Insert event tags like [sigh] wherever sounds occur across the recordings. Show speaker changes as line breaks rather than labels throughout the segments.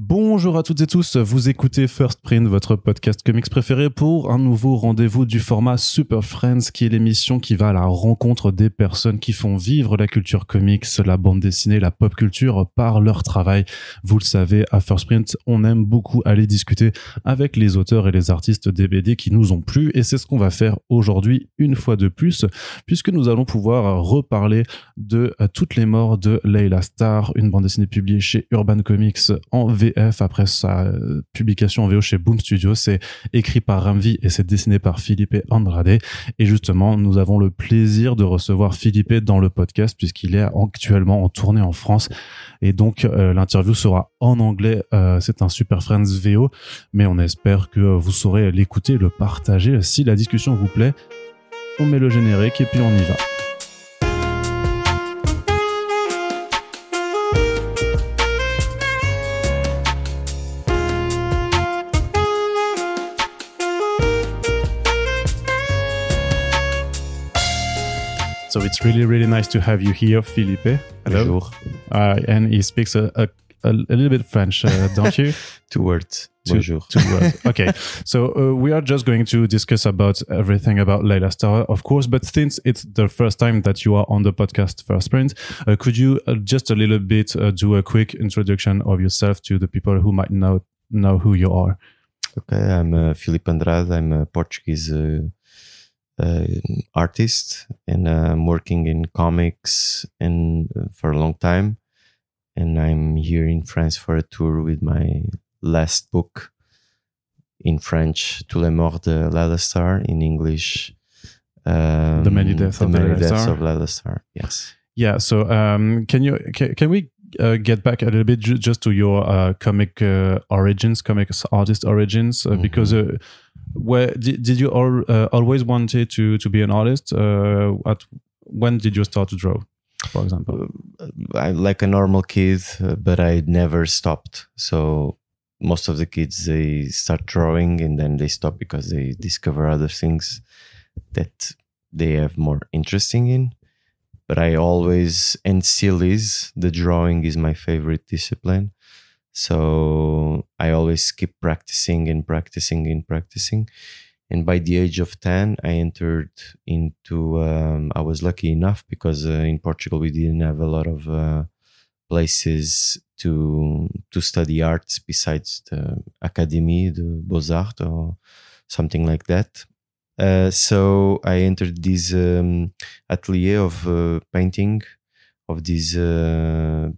Bonjour à toutes et tous, vous écoutez First Print, votre podcast comics préféré pour un nouveau rendez-vous du format Super Friends, qui est l'émission qui va à la rencontre des personnes qui font vivre la culture comics, la bande dessinée, la pop culture par leur travail. Vous le savez, à First Print, on aime beaucoup aller discuter avec les auteurs et les artistes des BD qui nous ont plu, et c'est ce qu'on va faire aujourd'hui une fois de plus, puisque nous allons pouvoir reparler de toutes les morts de Layla Star, une bande dessinée publiée chez Urban Comics en Après sa euh, publication en VO chez Boom Studio. C'est écrit par Ramvi et c'est dessiné par Philippe Andrade. Et justement, nous avons le plaisir de recevoir Philippe dans le podcast puisqu'il est actuellement en tournée en France. Et donc, euh, l'interview sera en anglais. Euh, c'est un Super Friends VO, mais on espère que vous saurez l'écouter, le partager. Si la discussion vous plaît, on met le générique et puis on y va. So it's really, really nice to have you here, Philippe.
Hello. Bonjour.
Uh, and he speaks a, a, a, little bit French, uh, don't you? [laughs]
two words. Bonjour.
Two, two words. [laughs] Okay. so uh, we are just going to discuss about everything about Laila Starr, of course. But since it's the first time that you are on the podcast First Print, uh, could you uh, just a little bit uh, do a quick introduction of yourself to the people who might not know who you are?
Okay. I'm uh, Filipe Andrade. I'm a Portuguese uh, artist and uh, I'm working in comics and uh, for a long time. And I'm here in France for a tour with my last book in French, Tous les morts de Laila Starr, in English,
um, The Many Deaths,
the
of,
many deaths of. Yes.
Yeah. So um, can you can, can we uh, get back a little bit ju- just to your uh, comic uh, origins, comics artist origins, uh,
Mhm.
because uh, where did, did you all, uh, always wanted to to be an artist? Uh, at when did you start to draw, for example?
I'm like a normal kid, uh, but I never stopped. So most of the kids they start drawing and then they stop because they discover other things that they have more interesting in. But I always and still is the drawing is my favorite discipline. So I always keep practicing and practicing and practicing. And by the age of 10, I entered into, um, I was lucky enough because uh, in Portugal we didn't have a lot of uh, places to to study arts besides the Académie de Beaux-Arts or something like that. Uh, so I entered this um, atelier of uh, painting of this uh,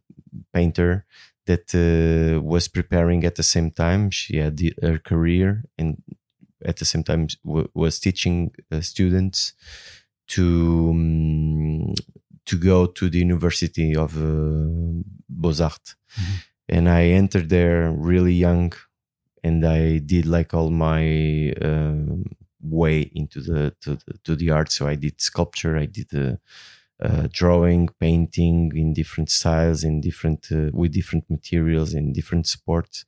painter that uh, was preparing at the same time. She had the, her career and at the same time w- was teaching uh, students to um, to go to the University of uh, Beaux Arts, and I entered there really young, and I did like all my um way into the to the to the art. So I did sculpture, I did uh, drawing, painting in different styles, in different uh, with different materials, in different sports,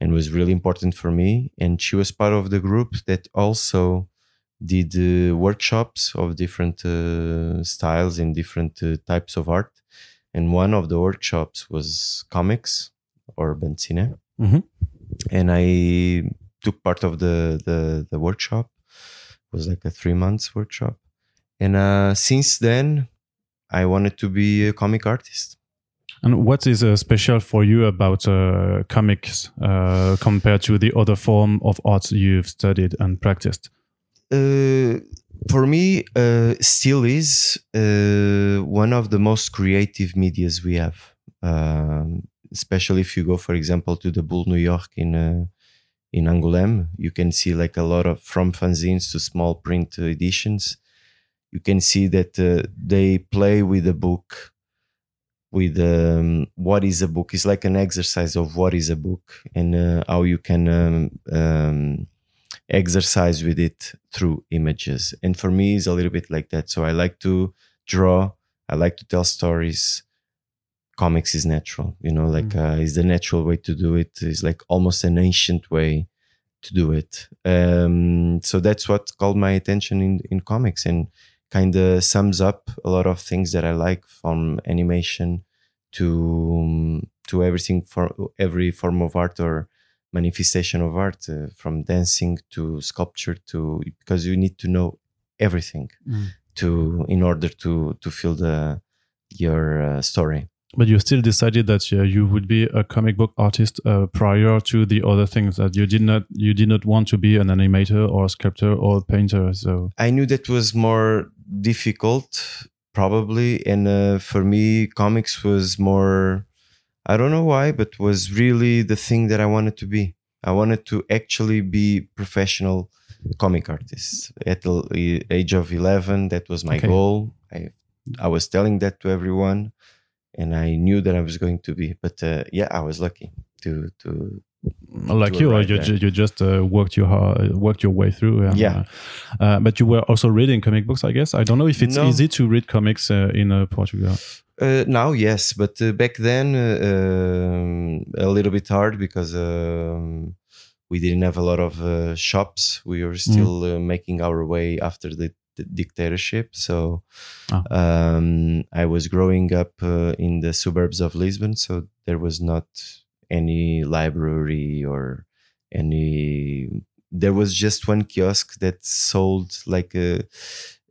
and was really important for me. And she was part of the group that also did uh, workshops of different uh, styles and different uh, types of art. And one of the workshops was comics or Benzine.
Mhm.
And I took part of the, the, the workshop. It was like a three months workshop. And uh, since then, I wanted to be a comic artist.
And what is uh, special for you about uh, comics uh, compared to the other form of art you've studied and practiced?
uh, for me, uh, still is uh, one of the most creative medias we have. Um, especially if you go, for example, to the Bull New York in uh, in Angoulême, you can see like a lot of from fanzines to small print editions. You can see that uh, they play with the book, with um, what is a book. It's like an exercise of what is a book and uh, how you can um, um, exercise with it through images. And for me, it's a little bit like that. So I like to draw. I like to tell stories. Comics is natural, you know, like uh, is the natural way to do it. It's like almost an ancient way to do it. Um, so that's what called my attention in in comics and kind of sums up a lot of things that I like from animation to um, to everything for every form of art or manifestation of art, uh, from dancing to sculpture to because you need to know everything
Mm.
to in order to to feel the your uh, story.
But you still decided that uh, you would be a comic book artist uh, prior to the other things that you did not you did not want to be an animator or a sculptor or a painter. So
I knew that was more difficult, probably, and uh, for me, comics was more. I don't know why, but was really the thing that I wanted to be. I wanted to actually be professional comic artist at the age of eleven. That was my
Okay.
goal. I I was telling that to everyone, and I knew that I was going to be. But uh, yeah, I was lucky to to
like
to
you, or you, you just uh, worked your uh, worked your way through. and,
Yeah.
uh, uh, but you were also reading comic books, I guess. I don't know if it's
No.
easy to read comics uh, in uh, Portugal.
Uh, now, yes, but uh, back then, uh, um, a little bit hard because um, we didn't have a lot of uh, shops. We were still uh, making our way after the dictatorship. So
Ah.
um, I was growing up uh, in the suburbs of Lisbon, so there was not any library or any. There was just one kiosk that sold like a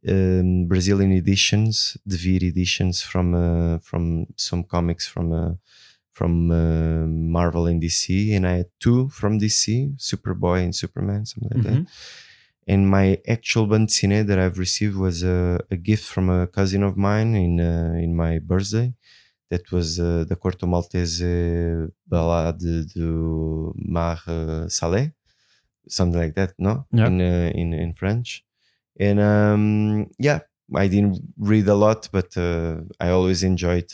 um, Brazilian editions, the Vir editions from uh, from some comics from uh, from uh, Marvel and DC, and I had two from DC, Superboy and Superman, something like that. And my actual bande dessinée that I've received was a, a gift from a cousin of mine in uh, in my birthday. That was uh, the Corto Maltese Ballade du Mar uh, Salé, something like that, no?
Yeah.
In, uh, in in French, and um, yeah, I didn't read a lot, but uh, I always enjoyed.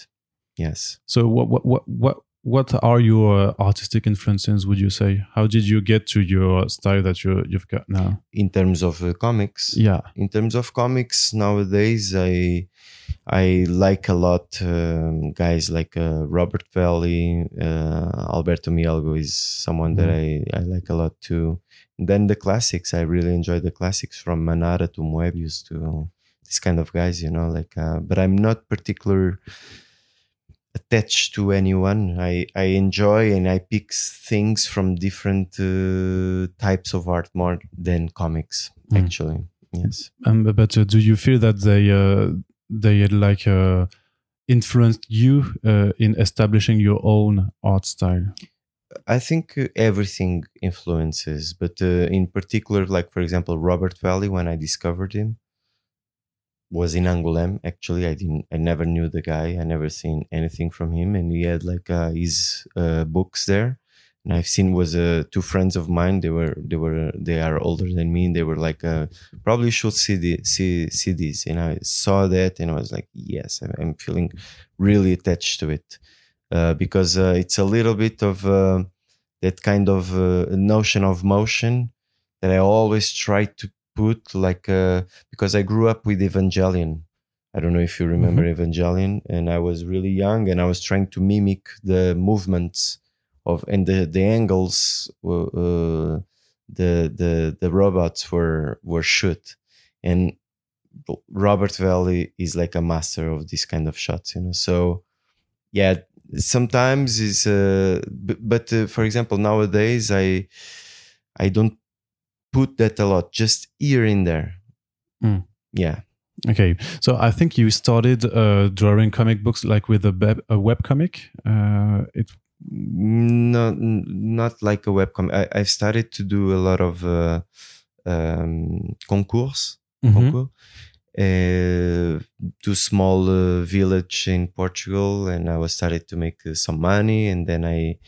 Yes.
So what what what what what are your artistic influences? Would you say? How did you get to your style that you you've got now?
In terms of uh, comics,
Yeah.
in terms of comics nowadays i i like a lot um, guys like uh, robert valley uh, alberto mielgo is someone that I, I like a lot too and then the classics i really enjoy the classics from manara to moebius to this kind of guys you know like uh, but i'm not particular attached to anyone i i enjoy and i pick things from different uh, types of art more than comics
Mm.
actually yes
Um, but uh, do you feel that they uh, they had like uh, influenced you uh, in establishing your own art style?
I think uh, everything influences, but uh, in particular, like for example, Robert Valley, when I discovered him, was in Angoulême. Actually, I didn't, I never knew the guy. I never seen anything from him, and he had like uh, his uh, books there. And I've seen was uh, two friends of mine. They were they were they are older than me, and they were like uh, probably should see the see see this. And I saw that, and I was like, yes, I'm- feeling really attached to it uh, because uh, it's a little bit of that kind of notion of motion that I always try to put like uh, because I grew up with Evangelion. I don't know if you remember Evangelion, and I was really young, and I was trying to mimic the movements of and the the angles were, uh, the the the robots were were shoot, and Robert Valley is like a master of this kind of shots, you know. So yeah, sometimes is uh, b- but uh, for example nowadays I I don't put that a lot, just here in there.
Mm.
Yeah,
Okay, so I think you started uh, drawing comic books like with a, web a web comic. Uh, it
no, not like a webcam. I, I've started to do a lot of uh, um, concours,
Mhm.
concours uh, to small uh, village in Portugal, and I was started to make uh, some money, and then I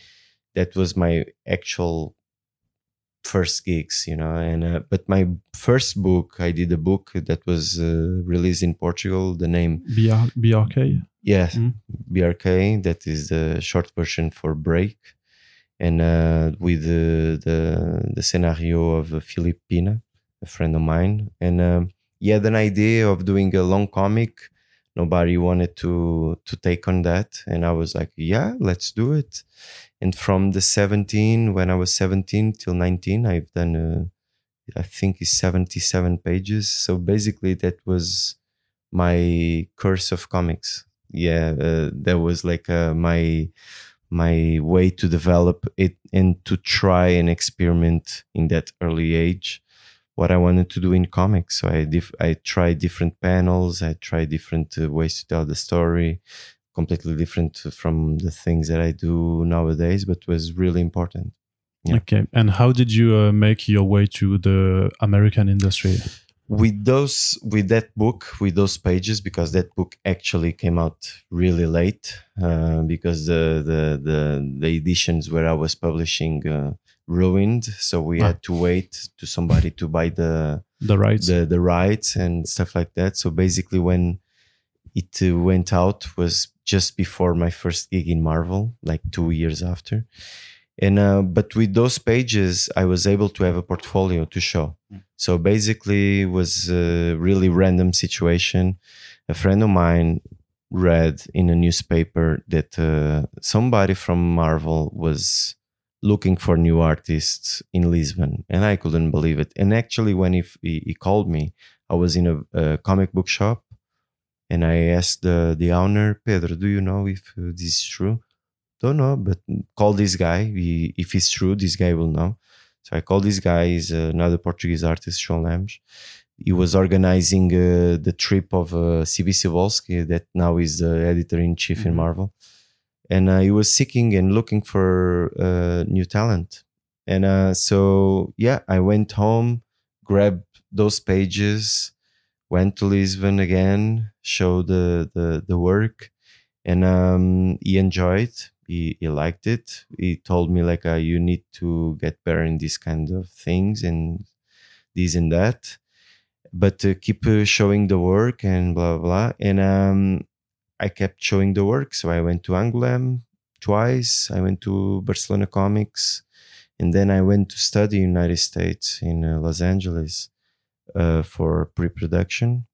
that was my actual first gigs, you know. And uh, but my first book, I did a book that was uh, released in Portugal. The name,
BR, BRK.
yeah,
Mm.
BRK. That is the short version for break, and uh, with the the the scenario of uh, Philip Pina, a friend of mine, and um, he had an idea of doing a long comic. Nobody wanted to to take on that, and I was like, "Yeah, let's do it." And from the 17, when I was 17 till 19, I've done, uh, I think, it's 77 pages. So basically, that was my course of comics. Yeah, uh, that was like uh, my my way to develop it and to try and experiment in that early age what I wanted to do in comics. So I dif- I tried different panels, I tried different uh, ways to tell the story, completely different from the things that I do nowadays, but was really important. Yeah.
Okay. And how did you uh, make your way to the American industry?
With those, with that book, with those pages, because that book actually came out really late, uh, because the, the the the editions where I was publishing uh, ruined, so we
Ah.
had to wait to somebody to buy the
The rights.
the the rights and stuff like that. So basically, when it uh, went out was just before my first gig in Marvel, like two years after. And uh, but with those pages, I was able to have a portfolio to show. So basically, it was a really random situation. A friend of mine read in a newspaper that uh, somebody from Marvel was looking for new artists in Lisbon, and I couldn't believe it. And actually, when he, he, he called me, I was in a, a comic book shop, and I asked the the owner, Pedro, do you know if uh, this is true? Don't know, but call this guy. He, if it's true, this guy will know. So I called this guy. He's another Portuguese artist, João Lemos. He was organizing uh, the trip of uh, CB Cebulski, that now is the editor in chief in
Mhm.
Marvel and uh, he was seeking and looking for uh, new talent. And uh, so, yeah, I went home, grabbed those pages, went to Lisbon again, showed the the, the work, and um, he enjoyed. He, he liked it. He told me like, uh, you need to get better in these kind of things and this and that, but uh, keep uh, showing the work and blah blah. And um, I kept showing the work. So I went to Angoulême twice. I went to Barcelona Comics, and then I went to study United States in uh, Los Angeles uh, for pre-production,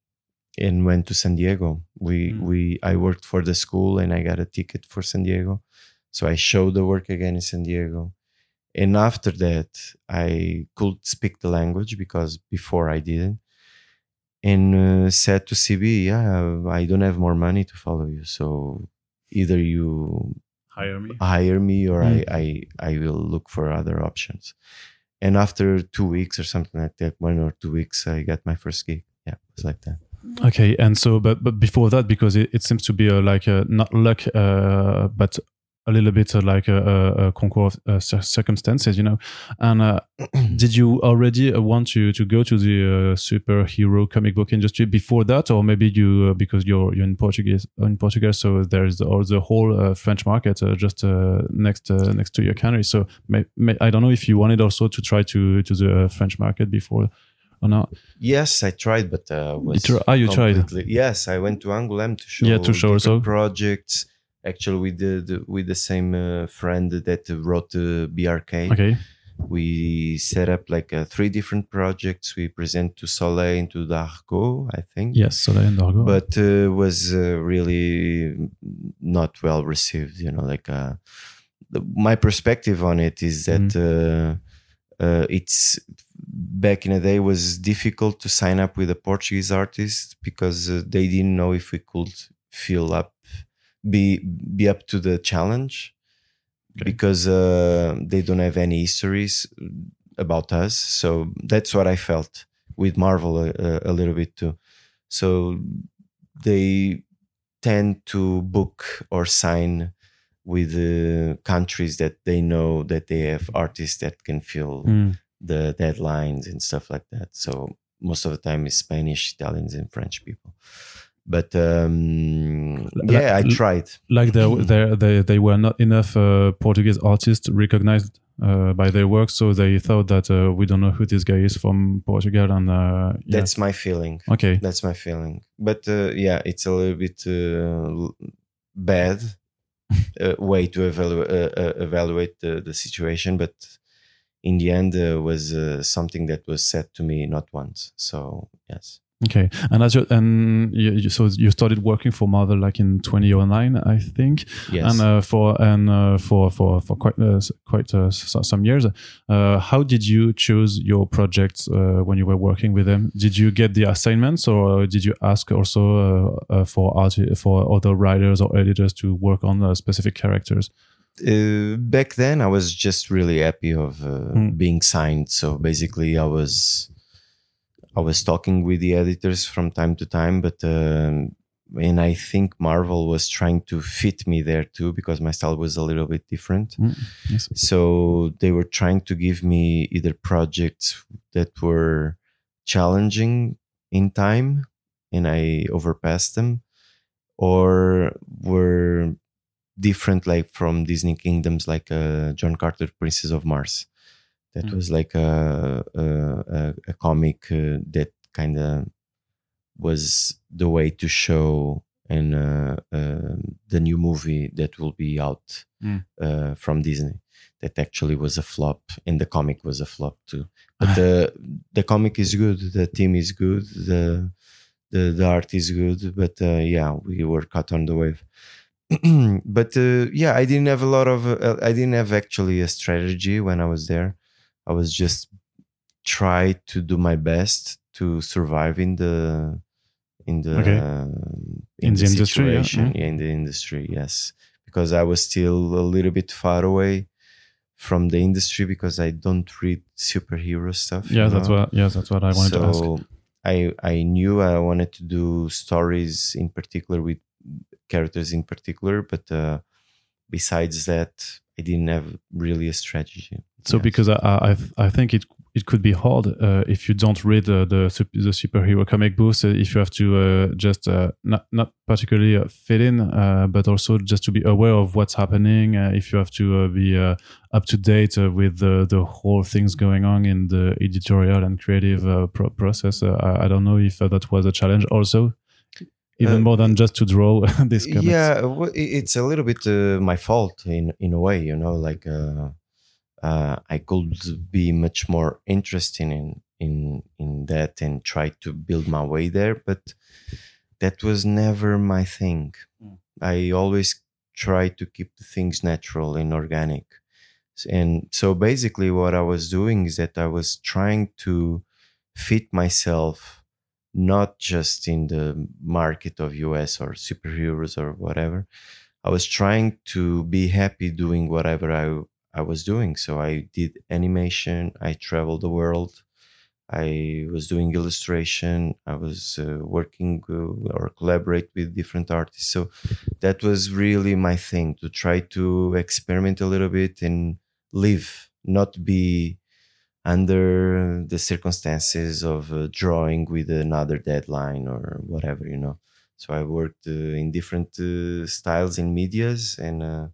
and went to San Diego. We
Mm.
we I worked for the school, and I got a ticket for San Diego. So I showed the work again in San Diego. And after that, I could speak the language because before I didn't and uh, said to CB, "Yeah, I don't have more money to follow you, so either you
Hire me.
hire me or
Mm.
I, I I will look for other options." And after two weeks or something like that, one or two weeks, I got my first gig. Yeah, it was like that.
Okay, and so, but but before that, because it, it seems to be a, like a, not luck, uh, but a little bit uh, like a, a, a concours of uh, circumstances, you know. And uh, [clears throat] did you already uh, want to to go to the uh, superhero comic book industry before that, or maybe you uh, because you're you're in Portuguese in Portugal, so there's or the whole uh, French market uh, just uh, next uh, next to your country. So may, may, I don't know if you wanted also to try to to the uh, French market before or not.
Yes, I tried, but uh, was
tr- ah, you tried?
Yes, I went to Angoulême to show
Yeah, to show also.
projects. Actually, with the, with the same uh, friend that wrote the BRK.
Okay.
we set up like uh, three different projects. We present to Soleil and to Dargaud, I think.
Yes, Soleil and Dargaud.
But uh, was uh, really not well received. You know, like uh, the, my perspective on it is that uh, uh, it's back in the day was difficult to sign up with a Portuguese artist because uh, they didn't know if we could fill up, be be up to the challenge
Okay.
because uh, they don't have any histories about us. So that's what I felt with Marvel a, a, a little bit too. So they tend to book or sign with uh, countries that they know that they have artists that can fill
Mm.
the deadlines and stuff like that. So most of the time it's Spanish, Italians, and French people. But um, yeah, I tried.
like there, there, they, they were not enough uh, Portuguese artists recognized uh, by their work, so they thought that uh, we don't know who this guy is from Portugal, and uh, yeah.
That's my feeling.
okay.
That's my feeling. But uh, yeah, it's a little bit uh, bad [laughs] uh, way to evalu- evaluate the, the situation. But in the end, uh, was uh, something that was said to me not once. So yes,
Okay, and as you, and you, you, so you started working for Marvel like in 2009, I think,
yes.
and uh, for and uh, for for for quite uh, quite uh, some years. Uh, how did you choose your projects uh, when you were working with them? Did you get the assignments, or did you ask also uh, uh, for art for other writers or editors to work on uh, specific characters?
uh, back then I was just really happy of uh,
Mm.
being signed. So basically, I was I was talking with the editors from time to time, but um, and I think Marvel was trying to fit me there too because my style was a little bit different.
Mm, yes.
So they were trying to give me either projects that were challenging in time, and I overpassed them, or were different like from disney kingdoms like uh, john carter princess of mars that
Mm.
was like a a, a, comic uh, that kind of was the way to show and uh, uh, the new movie that will be out
Mm.
uh, from disney that actually was a flop and the comic was a flop too but [laughs] the the comic is good the team is good the the, the art is good but uh, yeah we were caught on the wave [clears throat] but uh, yeah i didn't have a lot of uh, i didn't have actually a strategy when i was there i was just try to do my best to survive in the in the
Okay.
um,
In the industry, yeah, yeah.
yeah in the industry yes because i was still a little bit far away from the industry because i don't read superhero stuff
Yeah, that's
know?
what. Yeah, that's what I wanted to ask.
so I I knew I wanted to do stories in particular with characters in particular, but uh, besides that, I didn't have really a strategy.
So
Yes.
because I, I I think it it could be hard uh, if you don't read uh, the the superhero comic books uh, if you have to uh, just uh, not not particularly uh, fit in uh, but also just to be aware of what's happening uh, if you have to uh, be uh, up to date uh, with the the whole things going on in the editorial and creative uh, pro- process uh, I, I don't know if uh, that was a challenge also even more than just to draw [laughs] this comics
yeah, it's a little bit uh, my fault in in a way, you know, like uh, I could be much more interested in in in that and try to build my way there, but that was never my thing.
Mm.
I always try to keep the things natural and organic. And so basically what I was doing is that I was trying to fit myself not just in the market of US or superheroes or whatever. I was trying to be happy doing whatever I I was doing. So I did animation. I traveled the world. I was doing illustration. I was uh, working uh, or collaborate with different artists. So that was really my thing to try to experiment a little bit and live, not be under the circumstances of uh, drawing with another deadline or whatever, you know. So I worked uh, in different uh, styles and medias and uh,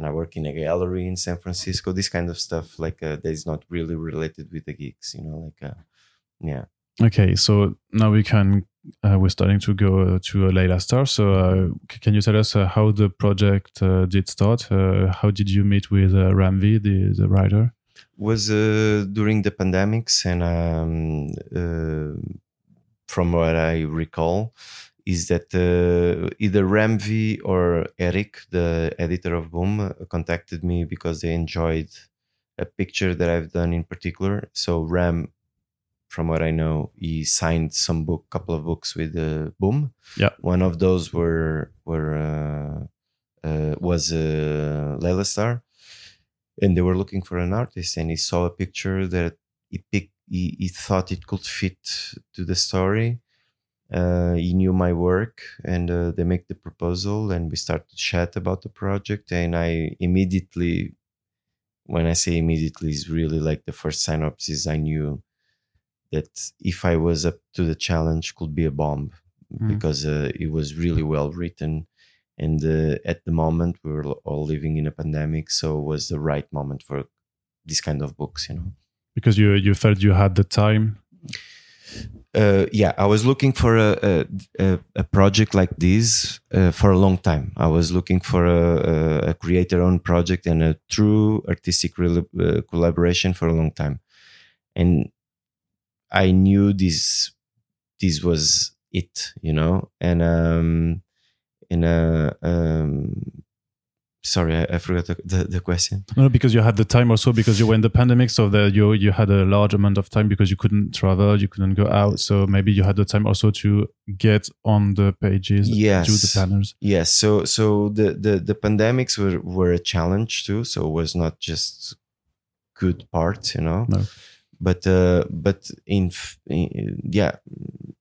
and I work in a gallery in San Francisco. This kind of stuff like uh, that is not really related with the gigs, you know. Like uh, yeah,
Okay, so now we can uh, we're starting to go uh, to uh, Laila Starr. So uh, can you tell us uh, how the project uh, did start? Uh, how did you meet with uh, Ram V, the the writer?
was uh, during the pandemics and um, uh, from what I recall is that uh, either Ram V or Eric, the editor of Boom, contacted me because they enjoyed a picture that I've done in particular. So Ram, from what I know, he signed some book, couple of books with uh, Boom.
Yeah.
One of those were were uh, uh, was uh, Laila Starr, and they were looking for an artist, and he saw a picture that he picked. He, he thought it could fit to the story. Uh, he knew my work, and uh, they make the proposal, and we start to chat about the project. And I immediately, when I say immediately, is really like the first synopsis. I knew that if I was up to the challenge, could be a bomb
Mm.
because uh, it was really well written. And uh, at the moment, we were all living in a pandemic, so it was the right moment for this kind of books, you know.
Because you you felt you had the time.
Uh, yeah, I was looking for a a, a, project like this uh, for a long time. I was looking for a, a, creator-owned project and a true artistic rel- uh, collaboration for a long time, and I knew this this was it, you know, and um, and uh, um, sorry, I, I forgot the, the, the question.
No, because you had the time also because you were in the pandemic, so that you you had a large amount of time because you couldn't travel, you couldn't go out, so maybe you had the time also to get on the pages,
Yes.
do the banners.
Yes, so so the the the pandemics were were a challenge too. So it was not just good parts, you know.
No.
But uh, but in, in yeah,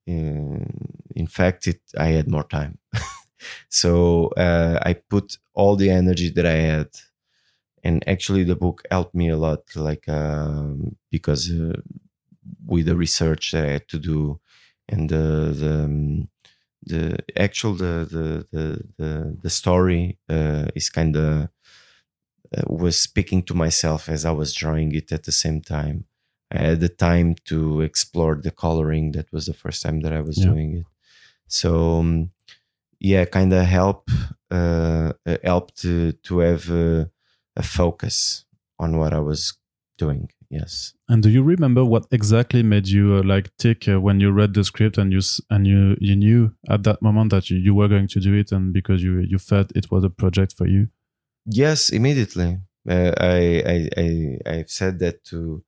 in, in fact, it I had more time. [laughs] so uh, I put all the energy that I had, and actually the book helped me a lot. Like um, because uh, with the research that I had to do, and the the um, the actual the the the the, the story uh, is kind of uh, was speaking to myself as I was drawing it at the same time. I had the time to explore the coloring. That was the first time that I was
Yeah.
doing it. So um, yeah, kind of help uh, uh, helped to to have uh, a focus on what I was doing. Yes.
And do you remember what exactly made you uh, like tick uh, when you read the script and you and you you knew at that moment that you, you were going to do it and because you you felt it was a project for you?
Yes, immediately. Uh, I, I I I've said that to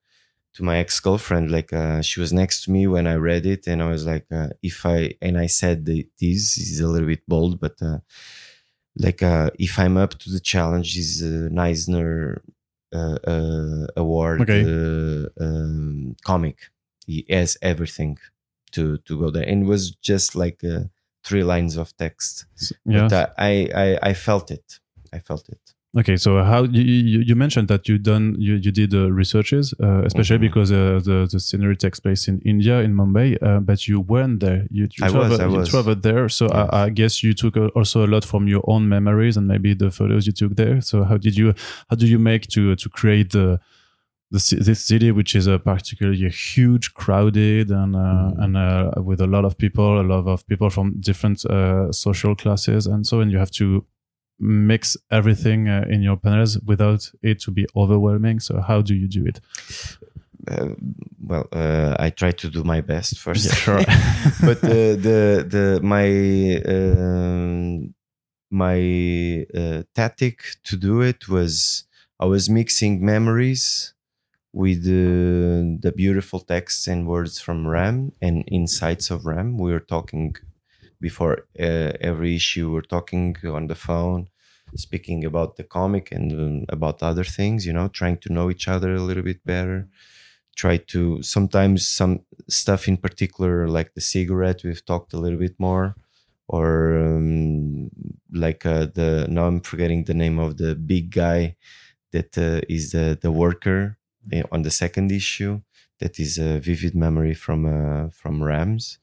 to my ex girlfriend. Like uh, she was next to me when I read it, and I was like, uh, if I and I said that this is a little bit bold, but uh, like uh, if I'm up to the challenge, is uh, an Eisner uh, uh, award
Okay.
uh, um, comic. He has everything to to go there, and it was just like uh, three lines of text.
Yeah.
But I, I I felt it. I felt it.
Okay, so how you, you, you mentioned that you done you, you did uh, researches, uh, especially
Mhm.
because uh, the the scenery takes place in India in Mumbai, uh, but you weren't there. You, you
I was,
traveled,
I
you
was.
traveled there, so
Yes.
I, I guess you took uh, also a lot from your own memories and maybe the photos you took there. So how did you how do you make to to create the the this city, which is a particularly huge, crowded, and uh,
Mhm.
and uh, with a lot of people, a lot of people from different uh, social classes, and so, and you have to mix everything uh, in your panels without it to be overwhelming. So how do you do it?
uh, well, uh, I try to do my best first.
Yeah, sure. [laughs]
but the the the my um, my uh, tactic to do it was I was mixing memories with uh, the beautiful texts and words from Ram and insights of Ram. We were talking before uh, every issue. We're talking on the phone, speaking about the comic and um, about other things. You know, trying to know each other a little bit better. Try to sometimes some stuff in particular, like the cigarette. We've talked a little bit more, or um, like uh, the now I'm forgetting the name of the big guy that uh, is the the worker uh, on the second issue. That is a vivid memory from uh, from Rams.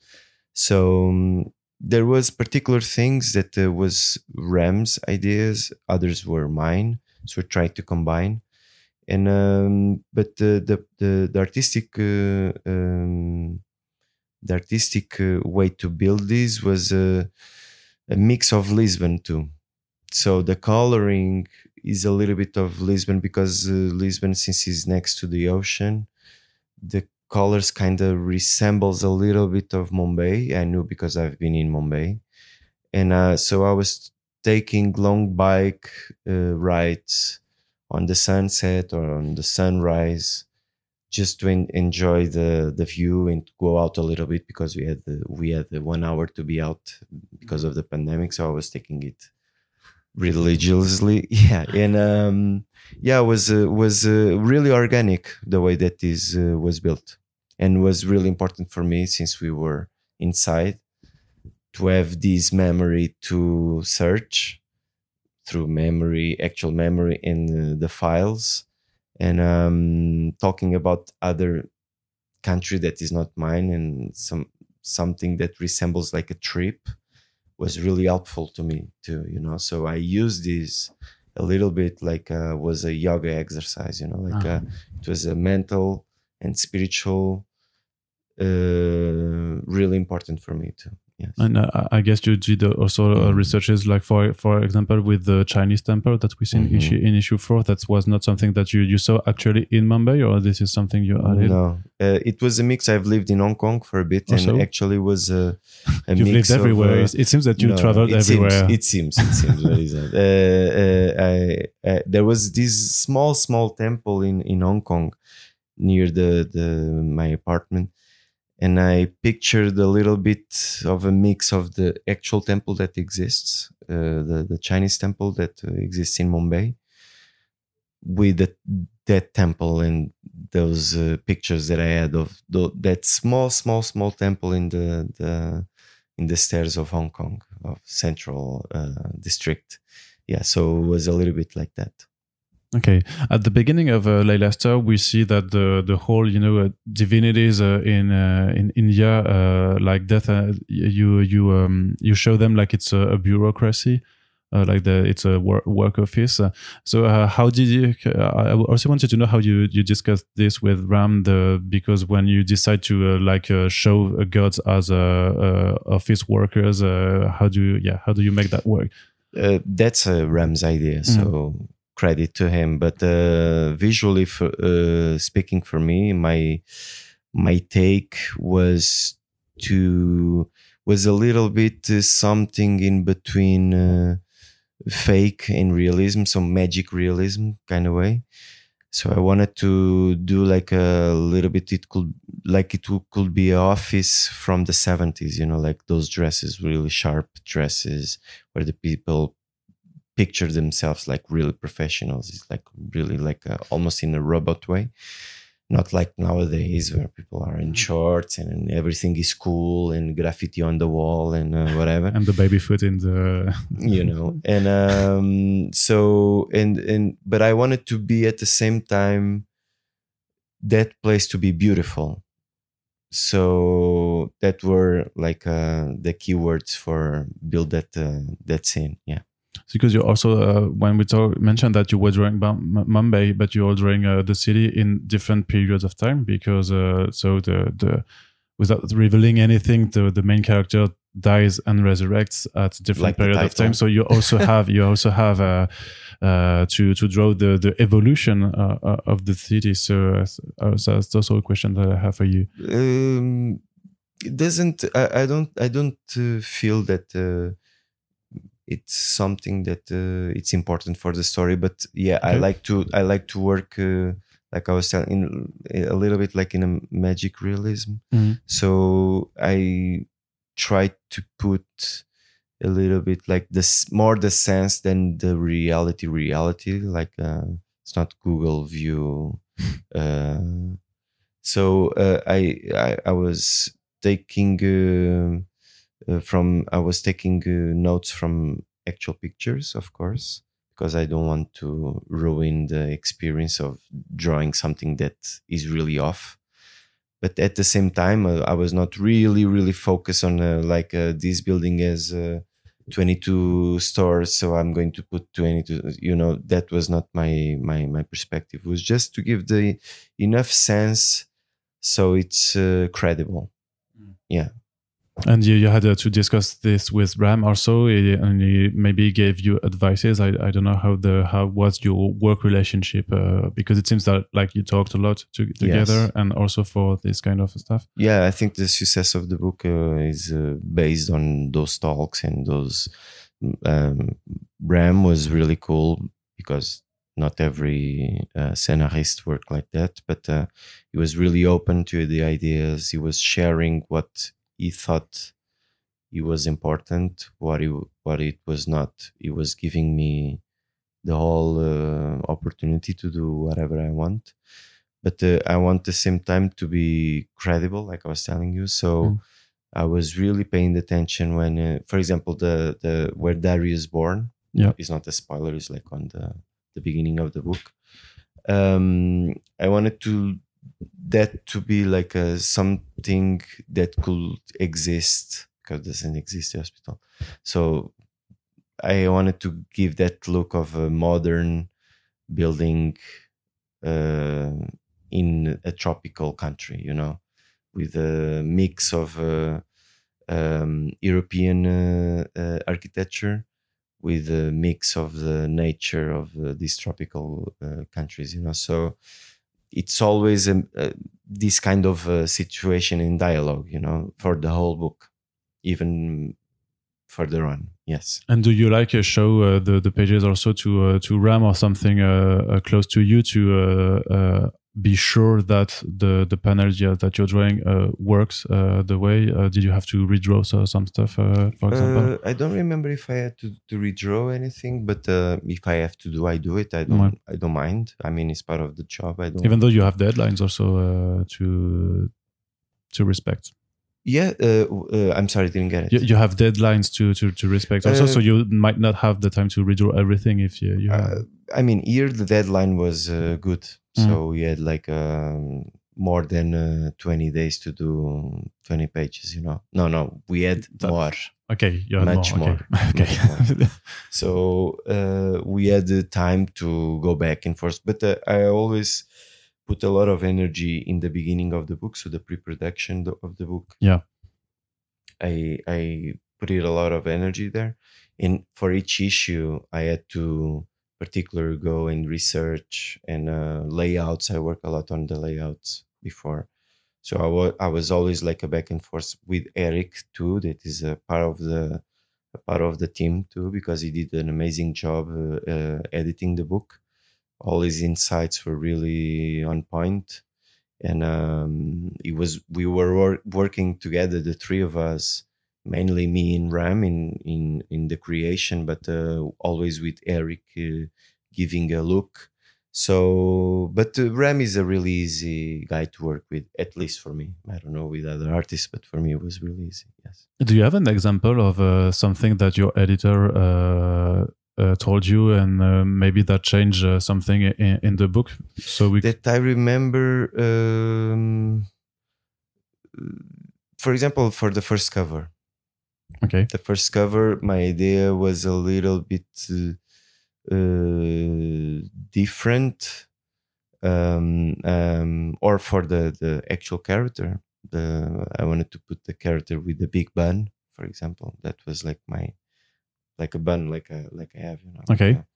So um, there was particular things that uh, was Ram's ideas, others were mine. So we tried to combine, and um, but the the the, the artistic uh, um, the artistic uh, way to build this was a, a mix of Lisbon too. So the coloring is a little bit of Lisbon because uh, Lisbon, since it's next to the ocean, the colors kind of resembles a little bit of Mumbai. I knew because I've been in Mumbai, and uh, so I was taking long bike uh, rides on the sunset or on the sunrise, just to en- enjoy the the view and go out a little bit because we had the, we had the one hour to be out because of the pandemic. So I was taking it religiously, [laughs] yeah, and um, yeah, was uh, was uh, really organic the way that this uh, was built, and was really important for me since we were inside to have this memory to search through memory, actual memory in uh, the files, and um, talking about other country that is not mine and some something that resembles like a trip was really helpful to me too you know? So i use this a little bit like uh, was a yoga exercise you know? Like uh, it was a mental and spiritual uh, really important for me too Yes.
And uh, I guess you did uh, also uh,
Mhm.
researches like for for example with the Chinese temple that we see in
Mhm.
issue in issue four. That was not something that you you saw actually in Mumbai, or this is something you added.
No, uh, it was a mix. I've lived in Hong Kong for a bit, and actually was a, [laughs] a
You've
mix
lived everywhere.
Of, uh,
it seems that you
no,
traveled
it
everywhere.
Seems, it seems. It seems. is [laughs] that? Uh, uh, I, I, there was this small, small temple in in Hong Kong near the the my apartment, and I pictured a little bit of a mix of the actual temple that exists, uh, the the Chinese temple that uh, exists in Mumbai, with the, that temple and those uh, pictures that I had of tho- that small, small, small temple in the the in the stairs of Hong Kong of Central uh, District. Yeah, so it was a little bit like that.
Okay, at the beginning of uh, we see that the the whole you know uh, divinities uh, in uh, in India uh, like that uh, you you um, you show them like it's a, a bureaucracy. Uh, like the it's a work, work office. Uh, so uh, how did you? I also wanted to know how you you discussed this with Ram. The because when you decide to uh, like uh, show gods as office workers, uh, how do you yeah how do you make that work?
Uh, that's uh, Ram's idea, so credit to him. But uh, visually, for, uh, speaking for me, my my take was to was a little bit uh, something in between uh, fake and realism, some magic realism kind of way. So I wanted to do like a little bit. It could like it could be an office from the seventies, you know, like those dresses, really sharp dresses, where the people picture themselves like really professionals. It's like really like a, almost in a robot way, not like nowadays where people are in shorts and everything is cool and graffiti on the wall and uh, whatever.
And the baby foot in the [laughs]
you know and um so and and but i wanted to be at the same time that place to be beautiful. So that were like uh the keywords for build that uh, that scene. Yeah
because you also uh, when we talk mentioned that you were drawing Mumbai, but you were drawing uh, the city in different periods of time because uh, so the the without revealing anything, the the main character dies and resurrects at different
Like
periods of time. So you also [laughs] have you also have uh, uh, to to draw the the evolution uh, uh, of the city. So, uh, so that's also a question that I have for you.
um it doesn't i, I don't i don't uh, feel that uh, it's something that uh, it's important for the story but yeah i like to i like to work uh, like i was telling in a little bit like in a magic realism
Mhm.
so i try to put a little bit like this more the sense than the reality reality like uh, it's not google view [laughs] uh, so uh, I, I I was taking uh, from I was taking uh, notes from actual pictures, of course, because I don't want to ruin the experience of drawing something that is really off. But at the same time, uh, I was not really really focused on uh, like uh, this building as. Uh, 22 stores so i'm going to put 22 you know that was not my my my perspective it was just to give the enough sense so it's uh, credible
And you, you had uh, to discuss this with Ram also, eh, and he maybe gave you advices. I, I don't know how the how was your work relationship uh, because it seems that like you talked a lot to, together, and also for this kind of stuff.
yeah i think the success of the book uh, is uh, based on those talks and those um, ram was really cool because not every uh, scenarist worked like that but uh, he was really open to the ideas he was sharing what he thought it was important what he, what it was not he was giving me the whole uh, opportunity to do whatever i want but uh, I want the same time to be credible, like I was telling you. So
Mm.
I was really paying attention when, uh, for example, the the where Darius born.
Yeah.
is not a spoiler. It's like on the the beginning of the book. Um, I wanted to that to be like a something that could exist because it doesn't exist the hospital. So I wanted to give that look of a modern building uh, in a tropical country, you know, with a mix of uh, um, European uh, uh, architecture with a mix of the nature of uh, these tropical uh, countries. You know, so it's always um, uh, this kind of uh, situation in dialogue. You know, for the whole book, even further on. Yes.
And do you like uh, show uh, the the pages also to uh, to Ram or something uh, uh, close to you to be sure that the the panel yeah, that you're drawing uh, works uh, the way? Uh, did you have to redraw so, some stuff, uh, for example?
Uh, I don't remember if I had to, to redraw anything, but uh, if I have to do, I do it. I don't.
Ouais.
I don't mind. I mean, it's part of the job. I don't.
Even though you have deadlines also uh, to to respect.
yeah. Uh, uh, I'm sorry, didn't get it.
You, you have deadlines to to, to respect also,
Uh,
so you might not have the time to redraw everything if you, you have.
I mean, here the deadline was uh, good,
Mm.
so we had like um, more than uh, 20 days to do 20 pages. You know, no, no, we had
That-
more.
okay, you had
much
more.
more, [laughs]
Okay. okay.
So uh, we had the time to go back and forth. But uh, I always put a lot of energy in the beginning of the book, so the pre-production of the book.
Yeah.
I I put it a lot of energy there, and for each issue, I had to particularly go and research and uh, layouts. I work a lot on the layouts before. So I wa- I was always like a back and forth with Eric too. That is a part of the part of the team too because he did an amazing job uh, uh, editing the book. All his insights were really on point, and um, it was we were wor- working together, the three of us, mainly me and Ram in in in the creation, but uh, always with Eric uh, giving a look. So, but uh, Ram is a really easy guy to work with, at least for me. I don't know with other artists, but for me it was really easy. Yes.
Do you have an example of uh, something that your editor uh, uh, told you, and uh, maybe that changed uh, something in, in the book? So we
that I remember. Um, for example, for the first cover,
okay,
the first cover, my idea was a little bit uh, different, um, um, or for the the actual character. The I wanted to put the character with the big bun, for example. That was like my like a bun, like a like I have, you know. like
Okay.
a-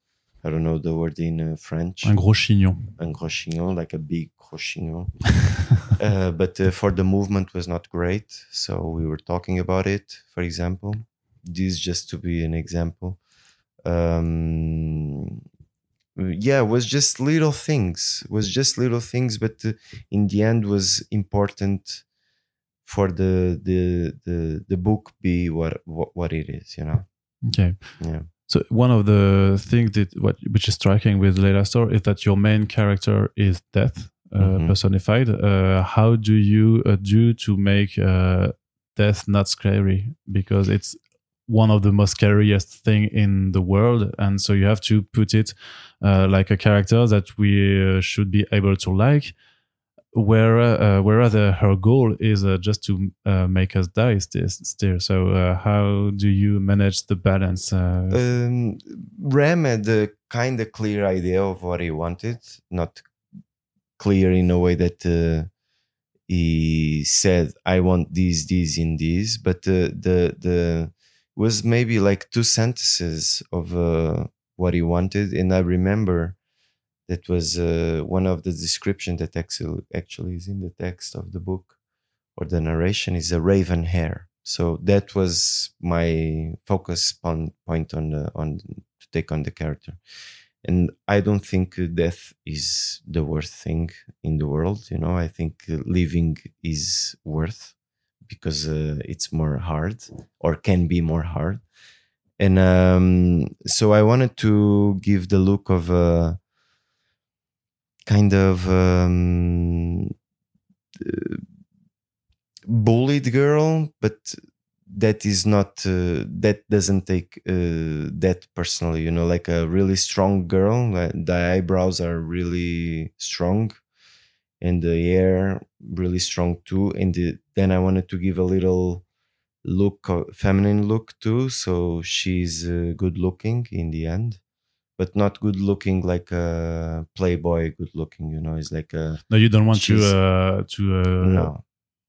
I don't know the word in uh, French.
un gros chignon.
un gros chignon, like a big gros chignon. [laughs] uh, but uh, for the movement was not great. So we were talking about it, for example. This just to be an example. Um, yeah, it was just little things. It was just little things, but uh, in the end was important for the the the the book be what what, what it is. You know.
Okay.
Yeah.
So one of the things that what which is striking with Laila Starr is that your main character is death uh,
Mhm.
personified. Uh, how do you uh, do to make uh, death not scary? Because it's one of the most scariest thing in the world, and so you have to put it uh, like a character that we uh, should be able to like. Where, uh, whereas her goal is uh, just to uh, make us die still. still. So, uh, how do you manage the balance? Uh,
um, Ram had a kind of clear idea of what he wanted, not clear in a way that uh, he said, "I want these, these, and these," but uh, the the was maybe like two sentences of uh, what he wanted, and I remember that was uh, one of the description that actually actually is in the text of the book or the narration is a raven hair. So that was my focus on, point on the, on to take on the character, and I don't think uh, death is the worst thing in the world. You know, I think uh, living is worth because uh, it's more hard or can be more hard, and um, so I wanted to give the look of a kind of um, uh, bullied girl, but that is not uh, that doesn't take uh, that personally. You know, like a really strong girl. like, The eyebrows are really strong, and the hair really strong too. And the, then I wanted to give a little look, feminine look too. So she's uh, good looking in the end. But not good looking like a playboy. Good looking, you know. It's like a
No, you don't want to uh, to uh,
no.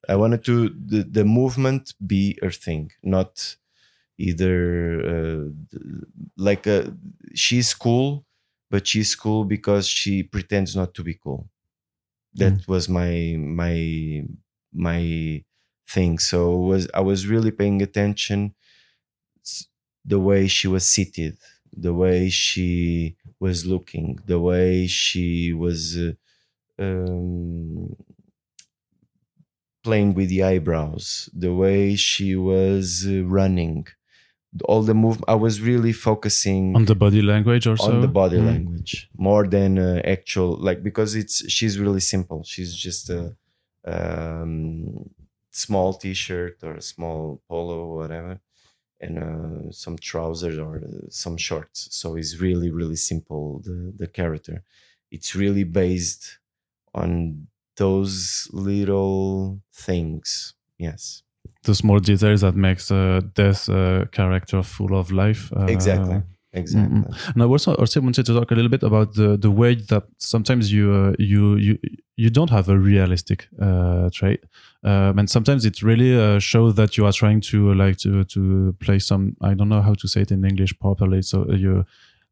I wanted to the, the movement be her thing, not either uh, like a, uh, she's cool, but she's cool because she pretends not to be cool. That mm. was my my my thing. So was I was really paying attention the way she was seated, the way she was looking, the way she was uh, um, playing with the eyebrows, the way she was uh, running, all the move. I was really focusing
on the body language, or
on the body mm. language more than uh, actual like because it's she's really simple. She's just a um, small T-shirt or a small polo, or whatever, and uh, some trousers or uh, some shorts. So it's really really simple. The the character, it's really based on those little things. Yes.
The small details that makes uh, this uh, character full of life.
Uh, exactly. Exactly. Mm-hmm.
And I also also wanted to talk a little bit about the the way that sometimes you uh, you you you don't have a realistic uh, trait, um, and sometimes it really uh, shows that you are trying to like to to play some I don't know how to say it in English properly. So you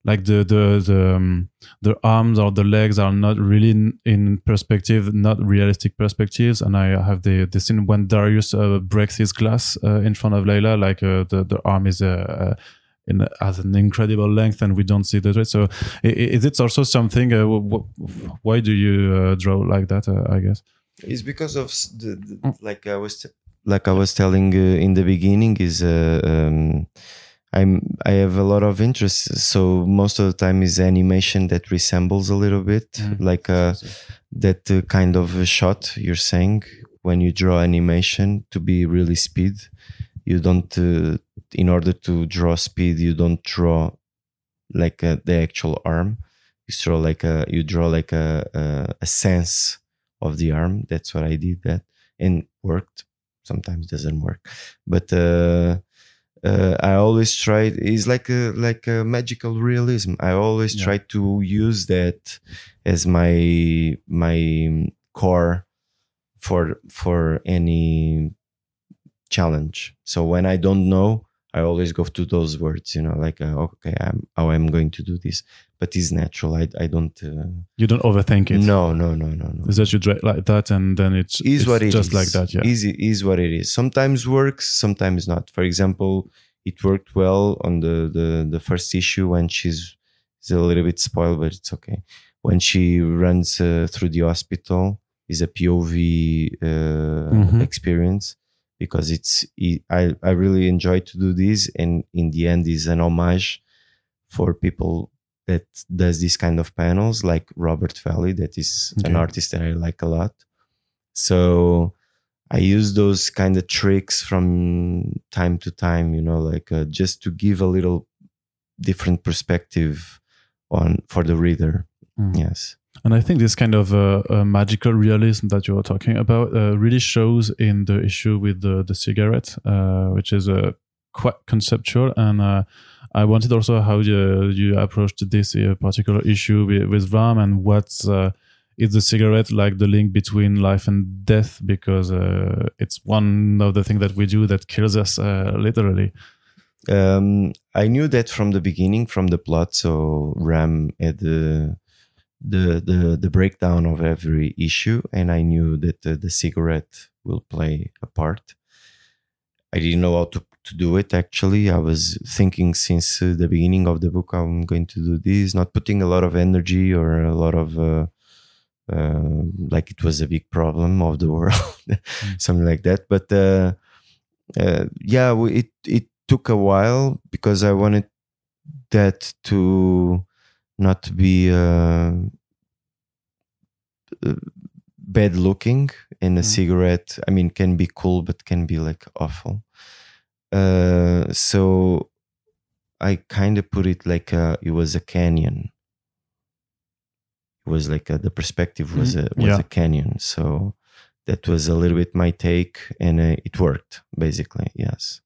like the the the um, the arms or the legs are not really in, in, perspective, not realistic perspectives. And I have the the scene when Darius uh, breaks his glass uh, in front of Laila, like uh, the the arm is uh, uh, in has an incredible length, and we don't see the So is it also something? Uh, why do you draw like that? I guess
it's because of the, the mm. like I was like I was telling in the beginning is. Um, I'm I have a lot of interest. So most of the time is animation that resembles a little bit mm. like uh, that uh, kind of shot you're saying when you draw animation to be really speed. You don't uh, in order to draw speed you don't draw like uh, the actual arm. You draw like a you draw like a, a a sense of the arm. That's what I did that and worked. Sometimes doesn't work, but uh, uh, I always try. It's like a like a magical realism. I always yeah. try to use that as my my core for for any challenge. So when I don't know, I always go to those words. You know, like uh, okay, I'm how I'm going to do this, but it's natural. I I don't. Uh,
you don't overthink it.
No, no, no, no, no.
Is that you drag like that, and then it's
is
it's
what it
just
is.
like that. Yeah,
easy is what it is. Sometimes works, sometimes not. For example, it worked well on the the, the first issue when she's is a little bit spoiled, but it's okay. When she runs uh, through the hospital, is a POV uh, mm-hmm. experience because it's I I really enjoy to do this, and in the end, is an homage for people that does this kind of panels, like Robert Valley, that is okay. an artist that I like a lot. So I use those kind of tricks from time to time, you know, like uh, just to give a little different perspective on for the reader. Mm. Yes.
And I think this kind of uh, uh, magical realism that you are talking about uh, really shows in the issue with the, the cigarette, uh, which is uh, quite conceptual. And I wanted also how you, you approached this particular issue with, Ram and what's is the cigarette like the link between life and death? Because uh, it's one of the things that we do that kills us uh, literally.
Um, i knew that from the beginning from the plot. So ram had the the the, the breakdown of every issue and i knew that the, the cigarette will play a part. I didn't know how to, to do it actually i was thinking since uh, the beginning of the book i'm going to do this not putting a lot of energy or a lot of uh, uh, like it was a big problem of the [laughs] world, mm. something like that. But uh, uh, yeah, it it took a while because I wanted that to not be uh, uh, bad looking in a mm. cigarette. I mean, can be cool, but can be like awful. Uh, so I kind of put it like a, it was a canyon It was like a, the perspective was mm-hmm. a was yeah. a canyon so that was a little bit my take and uh, it worked basically yes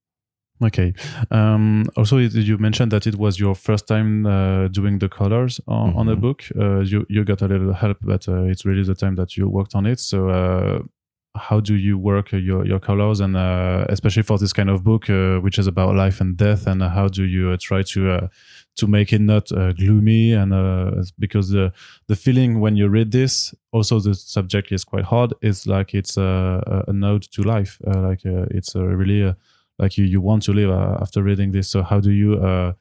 okay um, also you mentioned that it was your first time uh, doing the colors on, mm-hmm. on a book uh, you you got a little help but uh, it's really the time that you worked on it so uh, how do you work uh, your your colors? And uh, especially for this kind of book uh, which is about life and death and how do you uh, try to uh, to make it not uh, gloomy? And because the the feeling when you read this also the subject is quite hard it's like it's a, a node to life. Like it's really like you you want to live after reading this. So how do you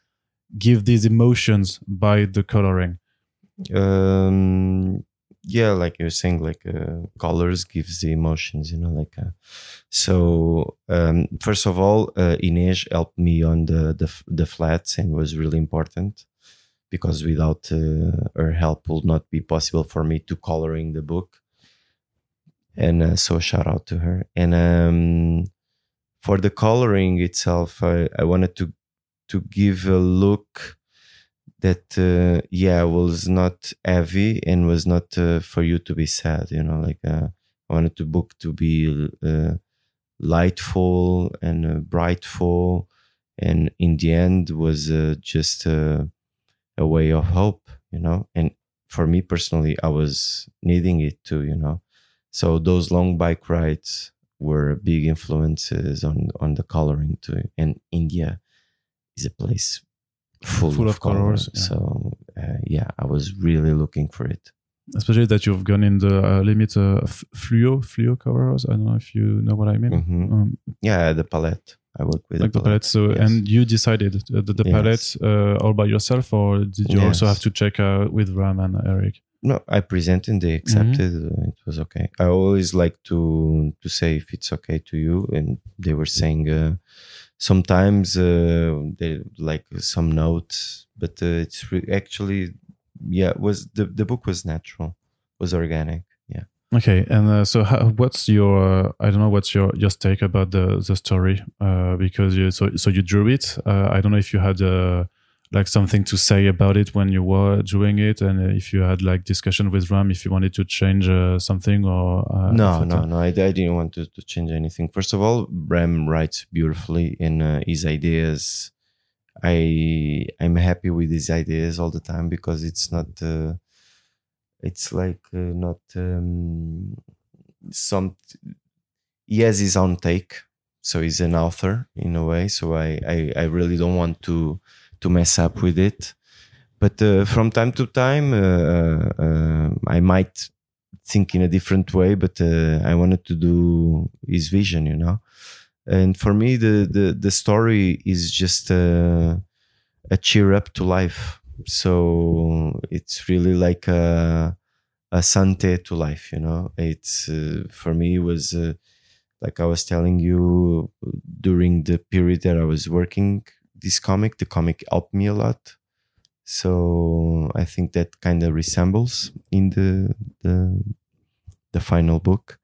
give these emotions by the coloring?
Um yeah like you're saying like uh, colors gives the emotions you know like uh, so um, first of all uh, helped me on the, the the flats and was really important because without uh, her help would not be possible for me to coloring the book. And uh, so shout out to her. And um, for the coloring itself I, I wanted to to give a look that uh, yeah was not heavy and was not uh, for you to be sad you know like uh, i wanted the book to be uh, lightful and uh, brightful. And in the end was uh, just a way of hope you know and for me personally i was needing it too you know. So those long bike rides were big influences on on the coloring too. And india is a place full, full of, of colors. Yeah. So uh, yeah, I was really looking for it.
Especially that you've gone in the uh, limit uh, fluo fluo colors. I don't know if you know what I mean.
Mm-hmm. Um, yeah, the palette. I work with
like the palette. palette. So yes. and you decided the, the palette uh, all by yourself, or did you yes. also have to check uh, with Ram and Eric?
No, I presented. They accepted. Mm-hmm. It was okay. I always like to to say if it's okay to you, and they were saying uh, sometimes uh, they like some notes, but uh, it's re- actually yeah was the the book was natural, was organic. Yeah.
Okay, and uh, so how, what's your I don't know what's your your take about the the story uh, because you so so you drew it. Uh, I don't know if you had a like something to say about it when you were doing it and if you had like discussion with ram if you wanted to change uh, something or
uh, no no no I, I, didn't want to, to, change anything. First of all ram writes beautifully in uh, his ideas. I i'm happy with his ideas all the time because it's not uh, it's like uh, not um, some he has his own take so he's an author in a way so i i, I really don't want to to mess up with it. But uh, from time to time, uh, uh, I might think in a different way, but I wanted to do his vision, you know. And for me, the the, the story is just a, a cheer up to life. So it's really like a a sante to life you know it's uh, for me was uh, like i was telling you during the period that i was working this comic. The comic helped me a lot. So I think that kind of resembles in the the the final book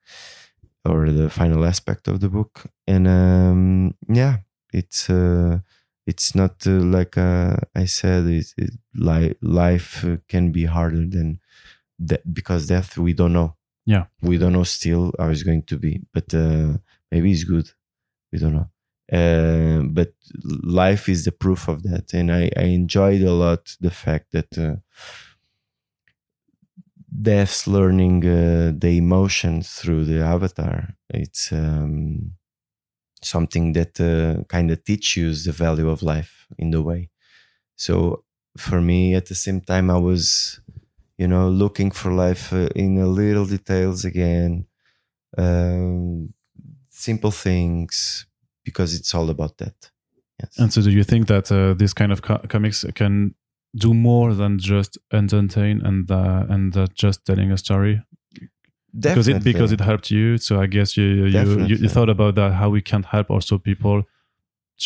or the final aspect of the book. And um, yeah, it's uh, it's not uh, like uh, I said. It, it, li- life can be harder than that because death we don't know.
Yeah,
we don't know still how it's going to be, but uh, maybe it's good. We don't know. Uh, but life is the proof of that. And i, I enjoyed a lot the fact that uh, death's learning uh, the emotions through the avatar. It's um, something that uh, kind of teaches the value of life in the way. So for me at the same time i was you know looking for life uh, in a little details again um, simple things because it's all about that.
Yes. And so, do you think that uh, this kind of co- comics can do more than just entertain and uh, and uh, just telling a story? Definitely. Because it because it helped you. So I guess you you, you, you thought about that how we can help also people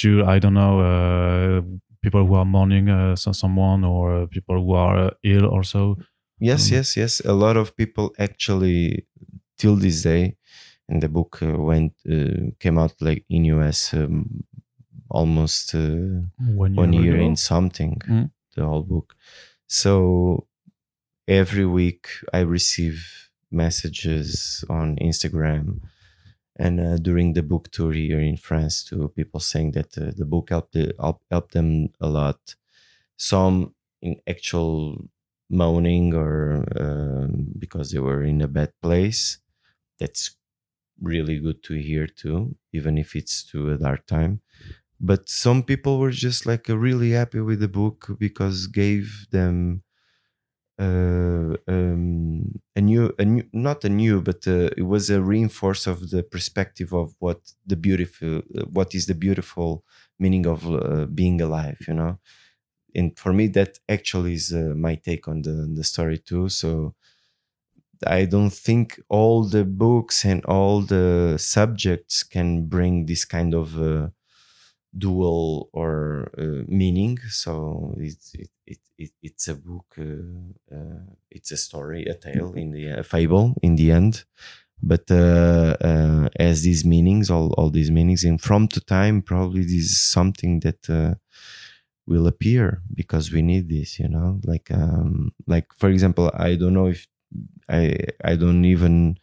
to I don't know uh, people who are mourning uh, someone or people who are uh, ill also.
Yes, um, yes, yes. A lot of people actually till this day and the book uh, went uh, came out like in US um, almost uh, one year, one year in something mm. the whole book. So every week I receive messages on Instagram and uh, during the book tour here in France to people saying that uh, the book helped, helped them a lot. Some in actual moaning or uh, because they were in a bad place that's really good to hear too, even if it's to a dark time. But some people were just like uh, really happy with the book because gave them uh, um, a new, a new, not a new, but uh, it was a reinforce of the perspective of what the beautiful, uh, what is the beautiful meaning of uh, being alive, you know. And for me, that actually is uh, my take on the the story too. So I don't think all the books and all the subjects can bring this kind of uh, dual or uh, meaning. So it's it, it, it, it's a book, uh, uh it's a story, a tale in the a fable in the end. But uh, uh, as these meanings, all all these meanings, and from to time, probably this is something that will appear because we need this. You know, like um, like for example, I don't know if I I don't even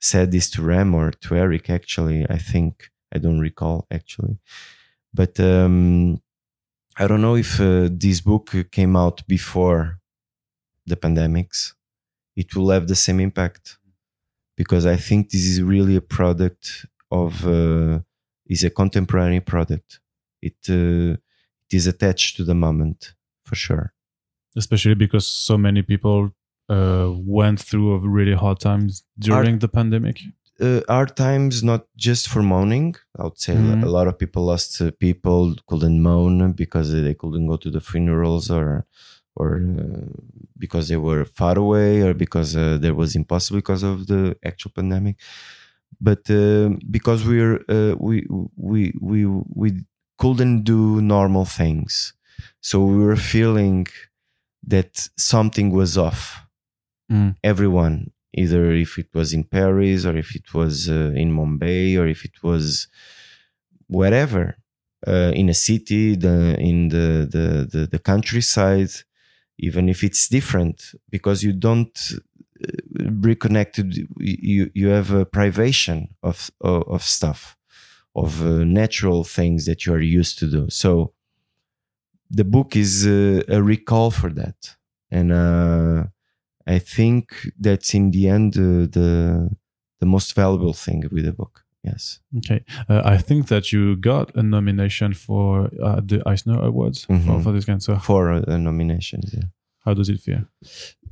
said this to Ram or to Eric. Actually, I think I don't recall actually, but um, I don't know if uh, this book came out before the pandemics. It will have the same impact because I think this is really a product of uh, is a contemporary product. It uh, it is attached to the moment for sure.
Especially because so many people uh, went through a really hard times during the pandemic?
Uh, hard times, not just for mourning. I would say mm-hmm. a lot of people lost uh, people, couldn't mourn because they couldn't go to the funerals or or uh, because they were far away or because uh, there was impossible because of the actual pandemic. But uh, because we're uh, we we we we couldn't do normal things, so we were feeling that something was off
mm.
everyone either if it was in paris or if it was uh, in mumbai or if it was wherever uh, in a city the in the, the, the the countryside even if it's different because you don't uh, reconnected you you have a privation of of, of stuff of uh, natural things that you are used to do so the book is uh, a recall for that and uh, I think that's in the end uh, the the most valuable thing with the book. Yes.
Okay. Uh, I think that you got a nomination for uh, the Eisner Awards mm-hmm. for, for, this kind. So
for a, nomination. Yeah.
How does it feel?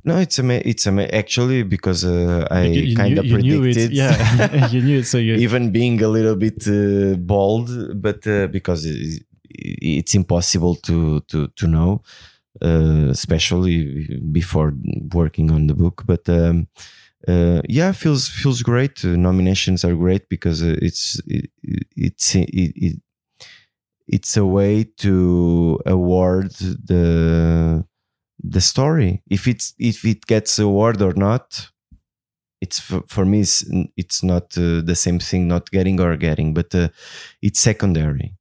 No, it's ama- it's ama- actually because uh, I kind of predicted.
Yeah, [laughs] you knew it. So you
even being a little bit uh, bold, but uh, because it's impossible to to to know especially before working on the book. But um, uh, yeah, feels feels great. Uh, nominations are great because uh, it's it, it's it, it, it's a way to award the the story. If it's if it gets award or not, it's for, for me it's, it's not uh, the same thing not getting or getting but uh, it's secondary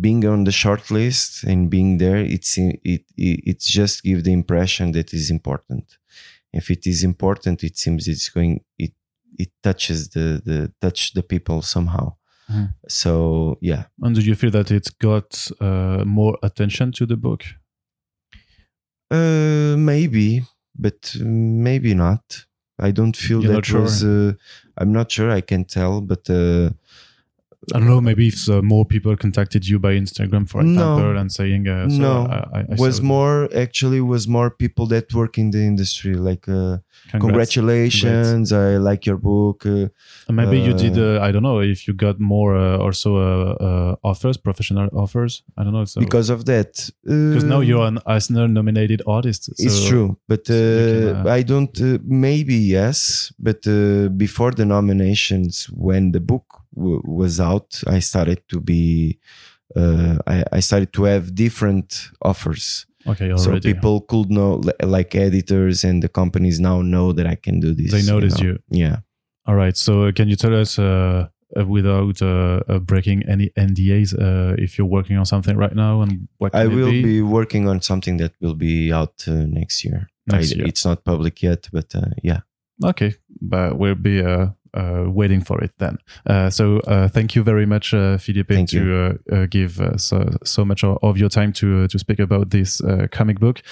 being on the short list and being there it's it, it it's just give the impression that is important. If it is important it seems it's going it it touches the the touch the people somehow. Mm-hmm. so yeah.
And do you feel that it's got uh, more attention to the book?
Uh maybe but maybe not. I don't feel You're that sure. was uh, i'm not sure i can tell but uh
I don't know. Maybe if uh, more people contacted you by Instagram, for example, no, and saying, uh, so
"No, I, I, I was more actually was more people that work in the industry. Like, uh, congratulations, Congrats. I like your book. Uh,
maybe you did. Uh, I don't know if you got more uh, also offers, professional offers. I don't know. So,
because of that,
because now you're an Eisner nominated artist. So
it's true, but can, I don't. maybe yes, but before the nominations, when the book w- was out, I started to be, uh, I, I started to have different offers.
Okay,
already. so people could know, like editors and the companies now know that I can do this.
They noticed you. Know?
you. Yeah.
All right. So uh, can you tell us, uh, uh, without uh, uh, breaking any NDAs, uh, if you're working on something right now and what I
will
be?
be? working on something that will be out next year.
Next
I,
year.
It's not public yet, but yeah.
Okay, but we'll be uh, waiting for it then. Uh, so uh, thank you very much, uh, Filipe,
thank
to uh, uh, give so, so much of your time to to speak about this comic book.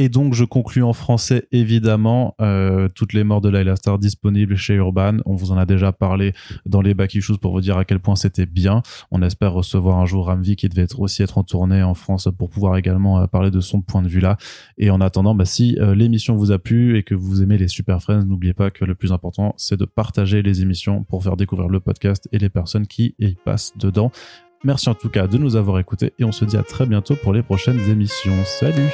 Et donc, je conclus en français, évidemment, euh, toutes les morts de Laila Star disponibles chez Urban. On vous en a déjà parlé dans les back issues pour vous dire à quel point c'était bien. On espère recevoir un jour Ramvi qui devait aussi être en tournée en France pour pouvoir également euh, parler de son point de vue là. Et en attendant, bah, si euh, l'émission vous a plu et que vous aimez les Super Friends, n'oubliez pas que le plus important, c'est de partager les émissions pour faire découvrir le podcast et les personnes qui y passent dedans. Merci en tout cas de nous avoir écoutés et on se dit à très bientôt pour les prochaines émissions. Salut